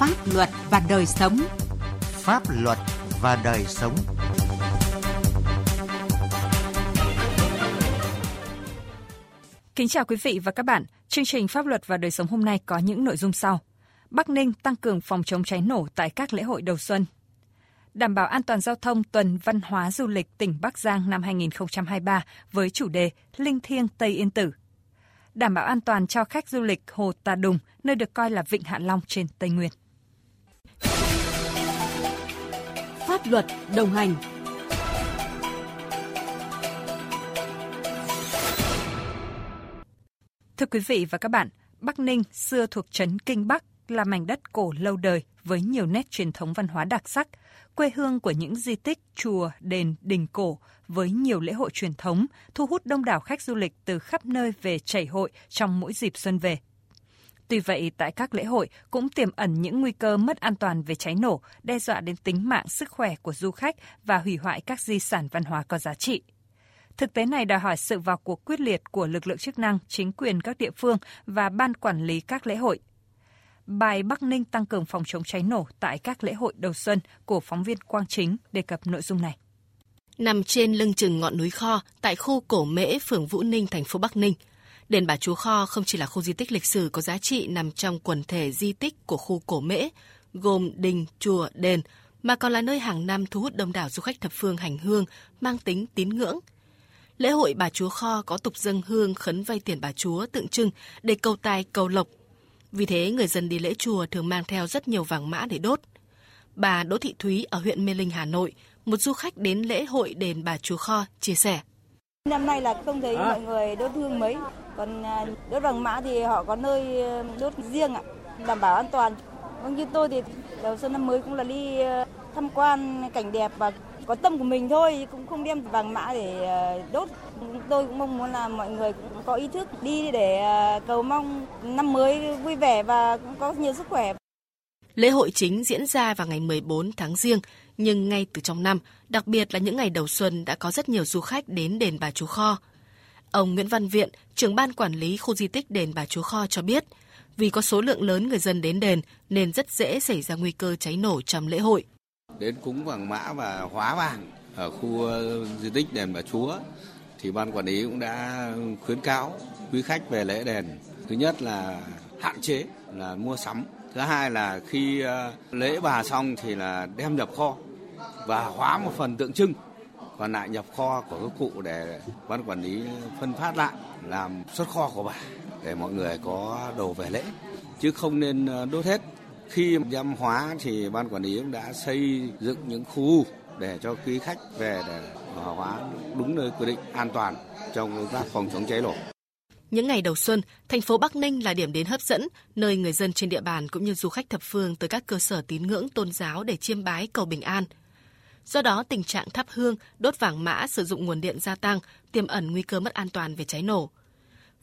Pháp luật và đời sống. Pháp luật và đời sống. Kính chào quý vị và các bạn. Chương trình Pháp luật và đời sống hôm nay có những nội dung sau. Bắc Ninh tăng cường phòng chống cháy nổ tại các lễ hội đầu xuân. Đảm bảo an toàn giao thông tuần văn hóa du lịch tỉnh Bắc Giang năm 2023 với chủ đề Linh thiêng Tây Yên Tử. Đảm bảo an toàn cho khách du lịch Hồ Tà Đùng, nơi được coi là Vịnh Hạ Long trên Tây Nguyên. Pháp luật đồng hành Thưa quý vị và các bạn, Bắc Ninh xưa thuộc trấn Kinh Bắc là mảnh đất cổ lâu đời với nhiều nét truyền thống văn hóa đặc sắc, quê hương của những di tích, chùa, đền, đình cổ với nhiều lễ hội truyền thống, thu hút đông đảo khách du lịch từ khắp nơi về chảy hội trong mỗi dịp xuân về. Tuy vậy, tại các lễ hội cũng tiềm ẩn những nguy cơ mất an toàn về cháy nổ, đe dọa đến tính mạng, sức khỏe của du khách và hủy hoại các di sản văn hóa có giá trị. Thực tế này đòi hỏi sự vào cuộc quyết liệt của lực lượng chức năng, chính quyền các địa phương và ban quản lý các lễ hội. Bài Bắc Ninh tăng cường phòng chống cháy nổ tại các lễ hội đầu xuân của phóng viên Quang Chính đề cập nội dung này. Nằm trên lưng chừng ngọn núi Kho tại khu Cổ Mễ, phường Vũ Ninh, thành phố Bắc Ninh, Đền Bà Chúa Kho không chỉ là khu di tích lịch sử có giá trị nằm trong quần thể di tích của khu Cổ Mễ, gồm đình, chùa, đền, mà còn là nơi hàng năm thu hút đông đảo du khách thập phương hành hương mang tính tín ngưỡng – Lễ hội Bà Chúa Kho có tục dâng hương khấn vay tiền bà Chúa tượng trưng để cầu tài cầu lộc. Vì thế, người dân đi lễ chùa thường mang theo rất nhiều vàng mã để đốt. Bà Đỗ Thị Thúy ở huyện Mê Linh, Hà Nội, một du khách đến lễ hội đền Bà Chúa Kho, chia sẻ. Năm nay là không thấy à? mọi người đốt hương mấy, còn à, đốt vàng mã thì họ có nơi ờ, đốt riêng ạ, đảm bảo an toàn. Vâng như tôi thì đầu xuân năm mới cũng là đi ờ, tham quan cảnh đẹp và có tâm của mình thôi cũng không đem vàng mã để ờ, đốt tôi cũng mong muốn là mọi người cũng có ý thức đi để cầu mong năm mới vui vẻ và cũng có nhiều sức khỏe Lễ hội chính diễn ra vào ngày 14 tháng Giêng, nhưng ngay từ trong năm, đặc biệt là những ngày đầu xuân đã có rất nhiều du khách đến đền Bà Chúa Kho. Ông Nguyễn Văn Viện, trưởng ban quản lý khu di tích đền Bà Chúa Kho cho biết, vì có số lượng lớn người dân đến đền nên rất dễ xảy ra nguy cơ cháy nổ trong lễ hội. Đến cúng vàng mã và hóa vàng ở khu ờ, di tích đền Bà Chúa thì ban quản lý cũng đã khuyến cáo quý khách về lễ đền. Thứ nhất là hạn chế là mua sắm. Thứ hai là khi ờ, lễ bà xong thì là đem nhập kho và hóa một phần tượng trưng còn lại nhập kho của các cụ để ban quản lý phân phát lại làm xuất kho của bà để mọi người có đồ về lễ chứ không nên ờ, đốt hết khi dâm hóa thì ban quản lý cũng đã xây dựng những khu để cho quý khách về để hóa đúng nơi quy định an toàn trong công tác phòng chống cháy nổ. Những ngày đầu xuân, thành phố Bắc Ninh là điểm đến hấp dẫn, nơi người dân trên địa bàn cũng như du khách thập phương tới các cơ sở tín ngưỡng tôn giáo để chiêm bái cầu bình an. Do đó, tình trạng thắp hương, đốt vàng mã sử dụng nguồn điện gia tăng, tiềm ẩn nguy cơ mất an toàn về cháy nổ.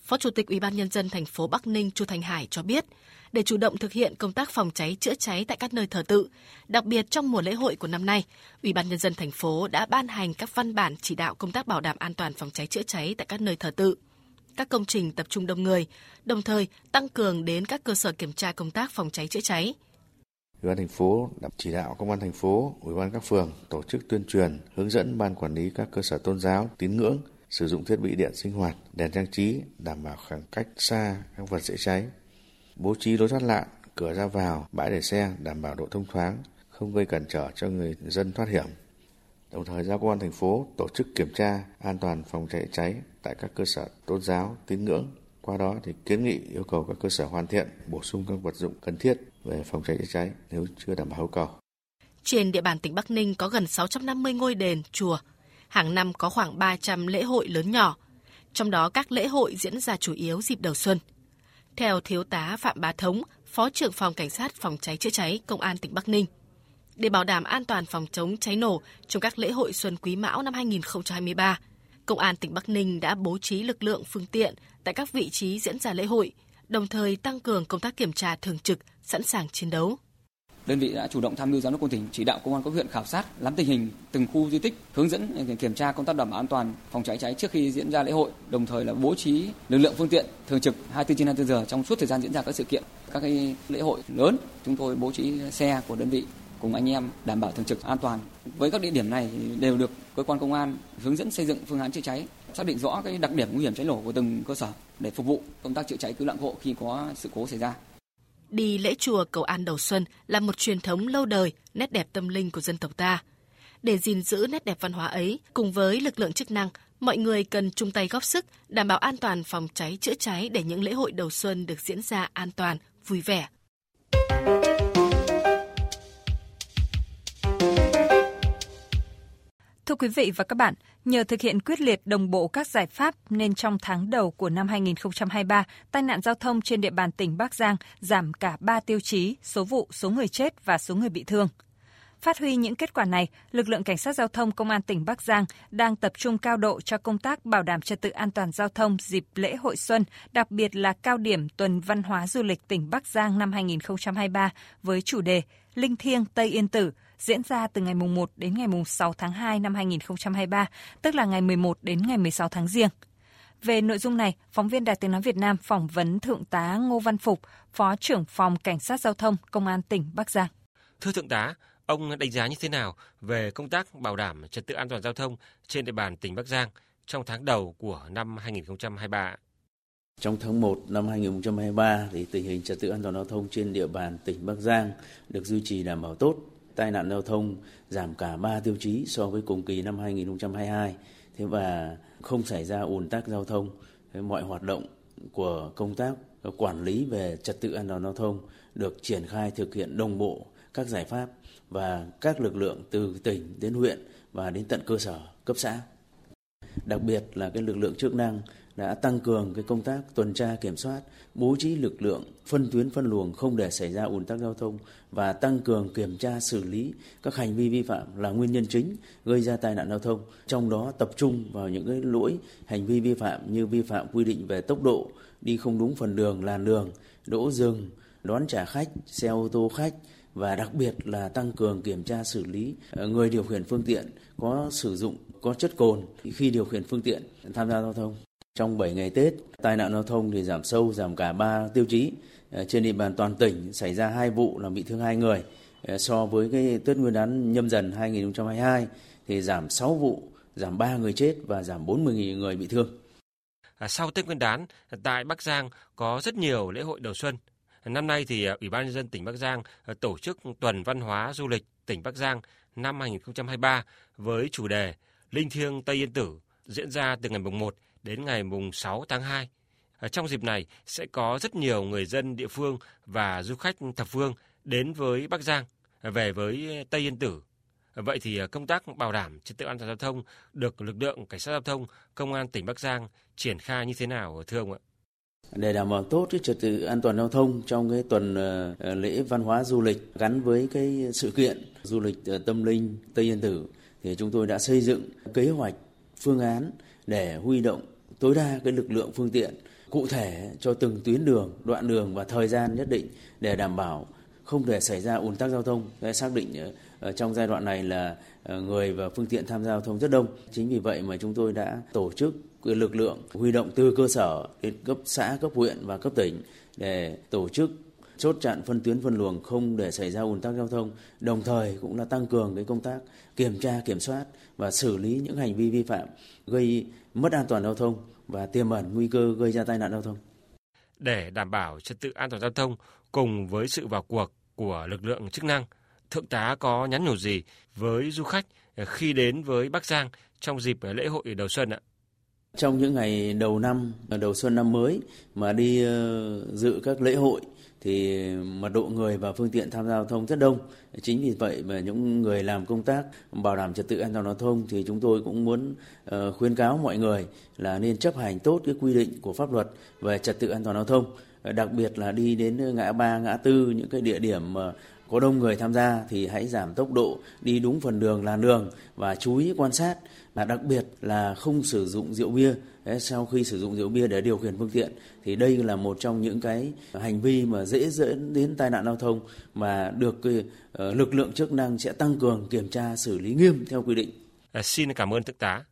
Phó Chủ tịch Ủy ban nhân dân thành phố Bắc Ninh Chu Thành Hải cho biết, để chủ động thực hiện công tác phòng cháy chữa cháy tại các nơi thờ tự, đặc biệt trong mùa lễ hội của năm nay, Ủy ban nhân dân thành phố đã ban hành các văn bản chỉ đạo công tác bảo đảm an toàn phòng cháy chữa cháy tại các nơi thờ tự, các công trình tập trung đông người, đồng thời tăng cường đến các cơ sở kiểm tra công tác phòng cháy chữa cháy. Ủy ban thành phố đã chỉ đạo công an thành phố, ủy ban các phường tổ chức tuyên truyền, hướng dẫn ban quản lý các cơ sở tôn giáo, tín ngưỡng sử dụng thiết bị điện sinh hoạt, đèn trang trí đảm bảo khoảng cách xa các vật dễ cháy, bố trí lối thoát nạn, cửa ra vào, bãi để xe đảm bảo độ thông thoáng, không gây cản trở cho người dân thoát hiểm. Đồng thời giao công an thành phố tổ chức kiểm tra an toàn phòng cháy cháy tại các cơ sở tôn giáo, tín ngưỡng. Qua đó thì kiến nghị yêu cầu các cơ sở hoàn thiện, bổ sung các vật dụng cần thiết về phòng cháy chữa cháy nếu chưa đảm bảo yêu cầu. Trên địa bàn tỉnh Bắc Ninh có gần 650 ngôi đền, chùa. Hàng năm có khoảng 300 lễ hội lớn nhỏ. Trong đó các lễ hội diễn ra chủ yếu dịp đầu xuân – theo Thiếu tá Phạm Bá Thống, Phó trưởng phòng Cảnh sát phòng cháy chữa cháy Công an tỉnh Bắc Ninh. Để bảo đảm an toàn phòng chống cháy nổ trong các lễ hội Xuân Quý Mão năm 2023, Công an tỉnh Bắc Ninh đã bố trí lực lượng phương tiện tại các vị trí diễn ra lễ hội, đồng thời tăng cường công tác kiểm tra thường trực, sẵn sàng chiến đấu. đơn vị đã chủ động tham mưu giám đốc công tỉnh chỉ đạo công an các huyện khảo sát nắm tình hình từng khu di tích hướng dẫn ờ, kiểm tra công tác đảm bảo an toàn phòng cháy cháy trước khi diễn ra lễ hội đồng thời là bố trí lực lượng phương tiện thường trực 24 trên 24 giờ trong suốt thời gian diễn ra các sự kiện các cái lễ hội lớn chúng tôi bố trí xe của đơn vị cùng anh em đảm bảo thường trực an toàn với các địa điểm này đều được cơ quan công an hướng dẫn xây dựng phương án chữa cháy xác định rõ cái đặc điểm nguy hiểm cháy nổ của từng cơ sở để phục vụ công tác chữa cháy cứu nạn hộ khi có sự cố xảy ra Đi lễ chùa cầu an đầu xuân là một truyền thống lâu đời, nét đẹp tâm linh của dân tộc ta. Để gìn giữ nét đẹp văn hóa ấy, cùng với lực lượng chức năng, mọi người cần chung tay góp sức đảm bảo an toàn phòng cháy chữa cháy để những lễ hội đầu xuân được diễn ra an toàn, vui vẻ. Thưa quý vị và các bạn, nhờ thực hiện quyết liệt đồng bộ các giải pháp nên trong tháng đầu của năm 2023, tai nạn giao thông trên địa bàn tỉnh Bắc Giang giảm cả 3 tiêu chí, số vụ, số người chết và số người bị thương. Phát huy những kết quả này, lực lượng cảnh sát giao thông công an tỉnh Bắc Giang đang tập trung cao độ cho công tác bảo đảm trật tự an toàn giao thông dịp lễ hội xuân, đặc biệt là cao điểm tuần văn hóa du lịch tỉnh Bắc Giang năm 2023 với chủ đề Linh thiêng Tây Yên Tử – diễn ra từ ngày mùng 1 đến ngày mùng 6 tháng 2 năm 2023, tức là ngày 11 đến ngày 16 tháng Giêng. Về nội dung này, phóng viên Đài Tiếng Nói Việt Nam phỏng vấn Thượng tá Ngô Văn Phục, Phó trưởng phòng Cảnh sát Giao thông Công an tỉnh Bắc Giang. Thưa Thượng tá, ông đánh giá như thế nào về công tác bảo đảm trật tự an toàn giao thông trên địa bàn tỉnh Bắc Giang trong tháng đầu của năm 2023? Trong tháng 1 năm 2023 thì tình hình trật tự an toàn giao thông trên địa bàn tỉnh Bắc Giang được duy trì đảm bảo tốt tai nạn giao thông giảm cả 3 tiêu chí so với cùng kỳ năm 2022. Thế và không xảy ra ùn tắc giao thông, mọi hoạt động của công tác quản lý về trật tự an toàn giao thông được triển khai thực hiện đồng bộ các giải pháp và các lực lượng từ tỉnh đến huyện và đến tận cơ sở cấp xã. Đặc biệt là cái lực lượng chức năng đã tăng cường cái công tác tuần tra kiểm soát, bố trí lực lượng phân tuyến phân luồng không để xảy ra ùn tắc giao thông và tăng cường kiểm tra xử lý các hành vi vi phạm là nguyên nhân chính gây ra tai nạn giao thông. Trong đó tập trung vào những cái lỗi hành vi vi phạm như vi phạm quy định về tốc độ, đi không đúng phần đường, làn đường, đỗ dừng, đón trả khách, xe ô tô khách và đặc biệt là tăng cường kiểm tra xử lý ờ, người điều khiển phương tiện có sử dụng có chất cồn khi điều khiển phương tiện tham gia giao thông. Trong 7 ngày Tết, tai nạn giao thông thì giảm sâu, giảm cả 3 tiêu chí. Ờ, trên địa bàn toàn tỉnh xảy ra hai vụ làm bị thương hai người. Ờ, so với cái Tết Nguyên đán nhâm dần 2022 thì giảm 6 vụ, giảm 3 người chết và giảm 40 người bị thương. À, sau Tết Nguyên đán, tại Bắc Giang có rất nhiều lễ hội đầu xuân. Năm nay thì ờ, Ủy ban nhân dân tỉnh Bắc Giang tổ chức tuần văn hóa du lịch tỉnh Bắc Giang năm 2023 với chủ đề Linh thiêng Tây Yên Tử diễn ra từ ngày mùng 1 đến ngày mùng 6 tháng 2. Ờ, trong dịp này sẽ có rất nhiều người dân địa phương và du khách thập phương đến với Bắc Giang, ờ, về với Tây Yên Tử. Ờ, vậy thì công tác bảo đảm trật tự an toàn giao thông được lực lượng cảnh sát giao thông, công an tỉnh Bắc Giang triển khai như thế nào thưa ông ạ? để đảm bảo tốt cái trật tự an toàn giao thông trong cái tuần lễ văn hóa du lịch gắn với cái sự kiện du lịch tâm linh Tây Yên Tử thì chúng tôi đã xây dựng kế hoạch phương án để huy động tối đa cái lực lượng phương tiện cụ thể cho từng tuyến đường, đoạn đường và thời gian nhất định để đảm bảo không để xảy ra ùn tắc giao thông. Để xác định ờ, ở trong giai đoạn này là ờ, người và phương tiện tham gia giao thông rất đông. Chính vì vậy mà chúng tôi đã tổ chức lực lượng huy động từ cơ sở đến cấp xã, cấp huyện và cấp tỉnh để tổ chức chốt chặn phân tuyến phân luồng không để xảy ra ùn tắc giao thông, đồng thời cũng là tăng cường cái công tác kiểm tra kiểm soát và xử lý những hành vi vi phạm gây mất an toàn giao thông và tiềm ẩn nguy cơ gây ra tai nạn giao thông. Để đảm bảo trật tự an toàn giao thông cùng với sự vào cuộc của lực lượng chức năng, thượng tá có nhắn nhủ gì với du khách khi đến với Bắc Giang trong dịp lễ hội đầu xuân ạ? Trong những ngày đầu năm, đầu xuân năm mới mà đi ờ, dự các lễ hội thì mật độ người và phương tiện tham gia giao thông rất đông. Chính vì vậy mà những người làm công tác bảo đảm trật tự an toàn giao thông thì chúng tôi cũng muốn ờ, khuyến khuyên cáo mọi người là nên chấp hành tốt cái quy định của pháp luật về trật tự an toàn giao thông đặc biệt là đi đến ngã ba, ngã tư, những cái địa điểm mà có đông người tham gia thì hãy giảm tốc độ, đi đúng phần đường làn đường và chú ý quan sát và đặc biệt là không sử dụng rượu bia Đấy, sau khi sử dụng rượu bia để điều khiển phương tiện thì đây là một trong những cái hành vi mà dễ dẫn đến tai nạn giao thông mà được uh, lực lượng chức năng sẽ tăng cường kiểm tra xử lý nghiêm theo quy định. À, xin cảm ơn thượng tá.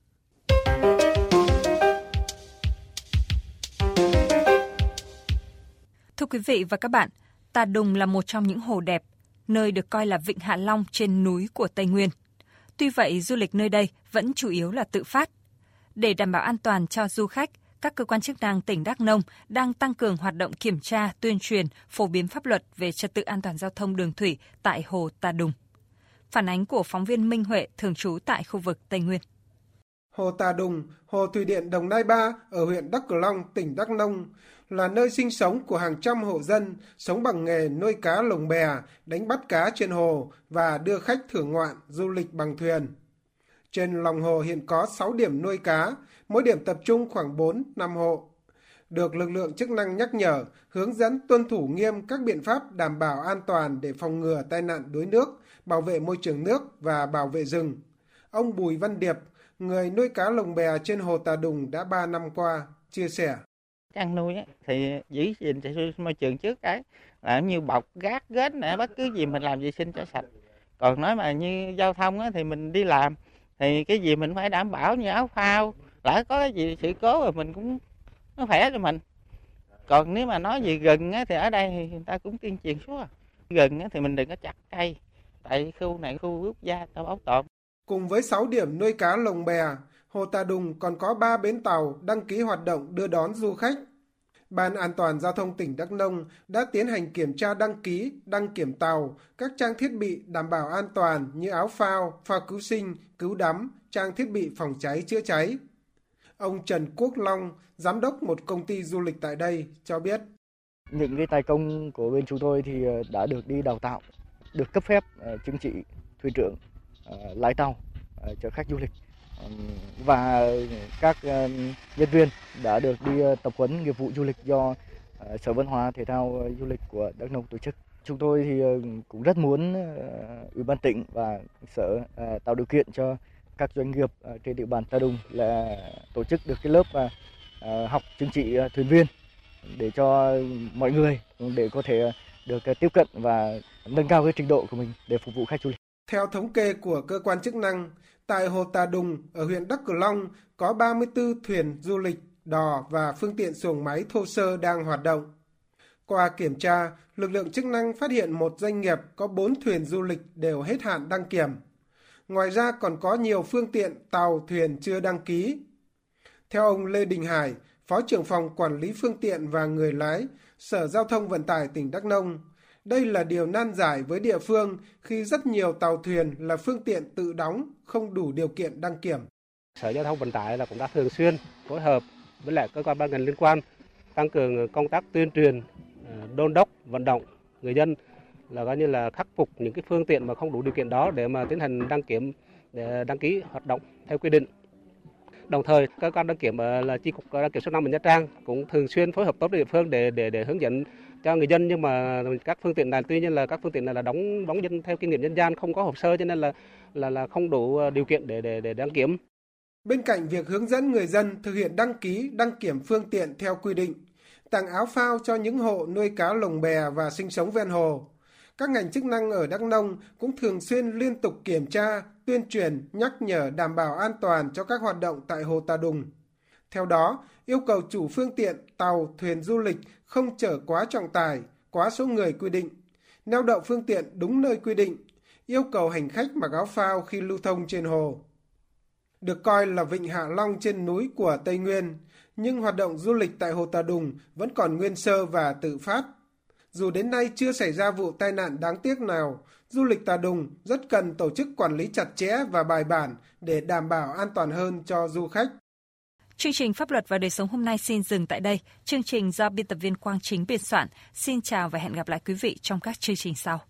Thưa quý vị và các bạn, Tà Đùng là một trong những hồ đẹp, nơi được coi là vịnh Hạ Long trên núi của Tây Nguyên. Tuy vậy, du lịch nơi đây vẫn chủ yếu là tự phát. Để đảm bảo an toàn cho du khách, các cơ quan chức năng tỉnh Đắk Nông đang tăng cường hoạt động kiểm tra, tuyên truyền, phổ biến pháp luật về trật tự an toàn giao thông đường thủy tại hồ Tà Đùng. Phản ánh của phóng viên Minh Huệ thường trú tại khu vực Tây Nguyên. Hồ Tà Đùng, hồ thủy điện Đồng Nai Ba ở huyện Đắk Cờ Long, tỉnh Đắk Nông là nơi sinh sống của hàng trăm hộ dân sống bằng nghề nuôi cá lồng bè, đánh bắt cá trên hồ và đưa khách thưởng ngoạn du lịch bằng thuyền. Trên lòng hồ hiện có 6 điểm nuôi cá, mỗi điểm tập trung khoảng 4-5 hộ. Được lực lượng chức năng nhắc nhở, hướng dẫn tuân thủ nghiêm các biện pháp đảm bảo an toàn để phòng ngừa tai nạn đuối nước, bảo vệ môi trường nước và bảo vệ rừng. Ông Bùi Văn Điệp, người nuôi cá lồng bè trên hồ Tà Đùng đã 3 năm qua, chia sẻ. Chăn nuôi thì giữ gìn môi trường trước cái là như bọc gác ghét nè bất cứ gì mình làm vệ sinh cho sạch. Còn nói mà như giao thông thì mình đi làm thì cái gì mình phải đảm bảo như áo phao lỡ có cái gì sự cố rồi mình cũng nó khỏe cho mình. Còn nếu mà nói gì gừng thì ở đây thì người ta cũng tuyên truyền suốt gừng thì mình đừng có chặt cây tại khu này khu quốc gia tao bảo tồn cùng với 6 điểm nuôi cá lồng bè Hồ Tà Đùng còn có 3 bến tàu đăng ký hoạt động đưa đón du khách. Ban An toàn Giao thông tỉnh Đắk Nông đã tiến hành kiểm tra đăng ký, đăng kiểm tàu, các trang thiết bị đảm bảo an toàn như áo phao, phao cứu sinh, cứu đắm, trang thiết bị phòng cháy chữa cháy. Ông Trần Quốc Long, giám đốc một công ty du lịch tại đây, cho biết. Những cái tài công của bên chúng tôi thì ờ, đã được đi đào tạo, được cấp phép ờ, chứng chỉ thuyền trưởng, ờ, lái tàu cho khách du lịch và các nhân viên đã được đi ờ, tập huấn nghiệp vụ du lịch do ờ, Sở Văn hóa Thể thao ờ, Du lịch của Đắk Nông tổ chức. Chúng tôi thì cũng rất muốn Ủy ban tỉnh và Sở tạo điều kiện cho các doanh nghiệp trên địa bàn Ta Đùng là tổ chức được cái lớp học chứng chỉ thuyền viên để cho mọi người để có thể được tiếp cận và nâng cao cái trình độ của mình để phục vụ khách du lịch. Theo thống kê của cơ quan chức năng, tại Hồ Tà Đùng ở huyện Đắk Cờ Long có 34 thuyền du lịch, đò và phương tiện xuồng máy thô sơ đang hoạt động. Qua kiểm tra, lực lượng chức năng phát hiện một doanh nghiệp có 4 thuyền du lịch đều hết hạn đăng kiểm. Ngoài ra còn có nhiều phương tiện tàu thuyền chưa đăng ký. Theo ông Lê Đình Hải, Phó trưởng phòng quản lý phương tiện và người lái, Sở Giao thông Vận tải tỉnh Đắk Nông, đây là điều nan giải với địa phương khi rất nhiều tàu thuyền là phương tiện tự đóng, không đủ điều kiện đăng kiểm. Sở Giao thông Vận tải là cũng đã thường xuyên phối hợp với lại cơ quan ban ngành liên quan tăng cường công tác tuyên truyền, ờ, đôn đốc, vận động người dân là coi như là khắc phục những cái phương tiện mà không đủ điều kiện đó để mà tiến hành đăng kiểm để đăng ký hoạt động theo quy định. Đồng thời, cơ quan đăng kiểm ờ, là chi cục ờ, đăng kiểm số 5 Nha Trang cũng thường xuyên phối hợp tốt với địa phương để để để hướng dẫn cho người dân nhưng mà các phương tiện này tuy nhiên là các phương tiện này là đóng đóng dân theo kinh nghiệm dân gian không có hồ sơ cho nên là là là không đủ ờ, điều kiện để để để đăng kiểm. Bên cạnh việc hướng dẫn người dân thực hiện đăng ký, đăng kiểm phương tiện theo quy định, tặng áo phao cho những hộ nuôi cá lồng bè và sinh sống ven hồ, các ngành chức năng ở Đắk Nông cũng thường xuyên liên tục kiểm tra, tuyên truyền, nhắc nhở đảm bảo an toàn cho các hoạt động tại Hồ Tà Đùng. Theo đó, yêu cầu chủ phương tiện, tàu, thuyền du lịch không chở quá trọng tải, quá số người quy định, neo đậu phương tiện đúng nơi quy định, yêu cầu hành khách mặc áo phao khi lưu thông trên hồ. Được coi là vịnh Hạ Long trên núi của Tây Nguyên, nhưng hoạt động du lịch tại Hồ Tà Đùng vẫn còn nguyên sơ và tự phát. Dù đến nay chưa xảy ra vụ tai nạn đáng tiếc nào, du lịch Tà Đùng rất cần tổ chức quản lý chặt chẽ và bài bản để đảm bảo an toàn hơn cho du khách. Chương trình Pháp luật và đời sống hôm nay xin dừng tại đây. Chương trình do biên tập viên Quang Chính biên soạn. Xin chào và hẹn gặp lại quý vị trong các chương trình sau.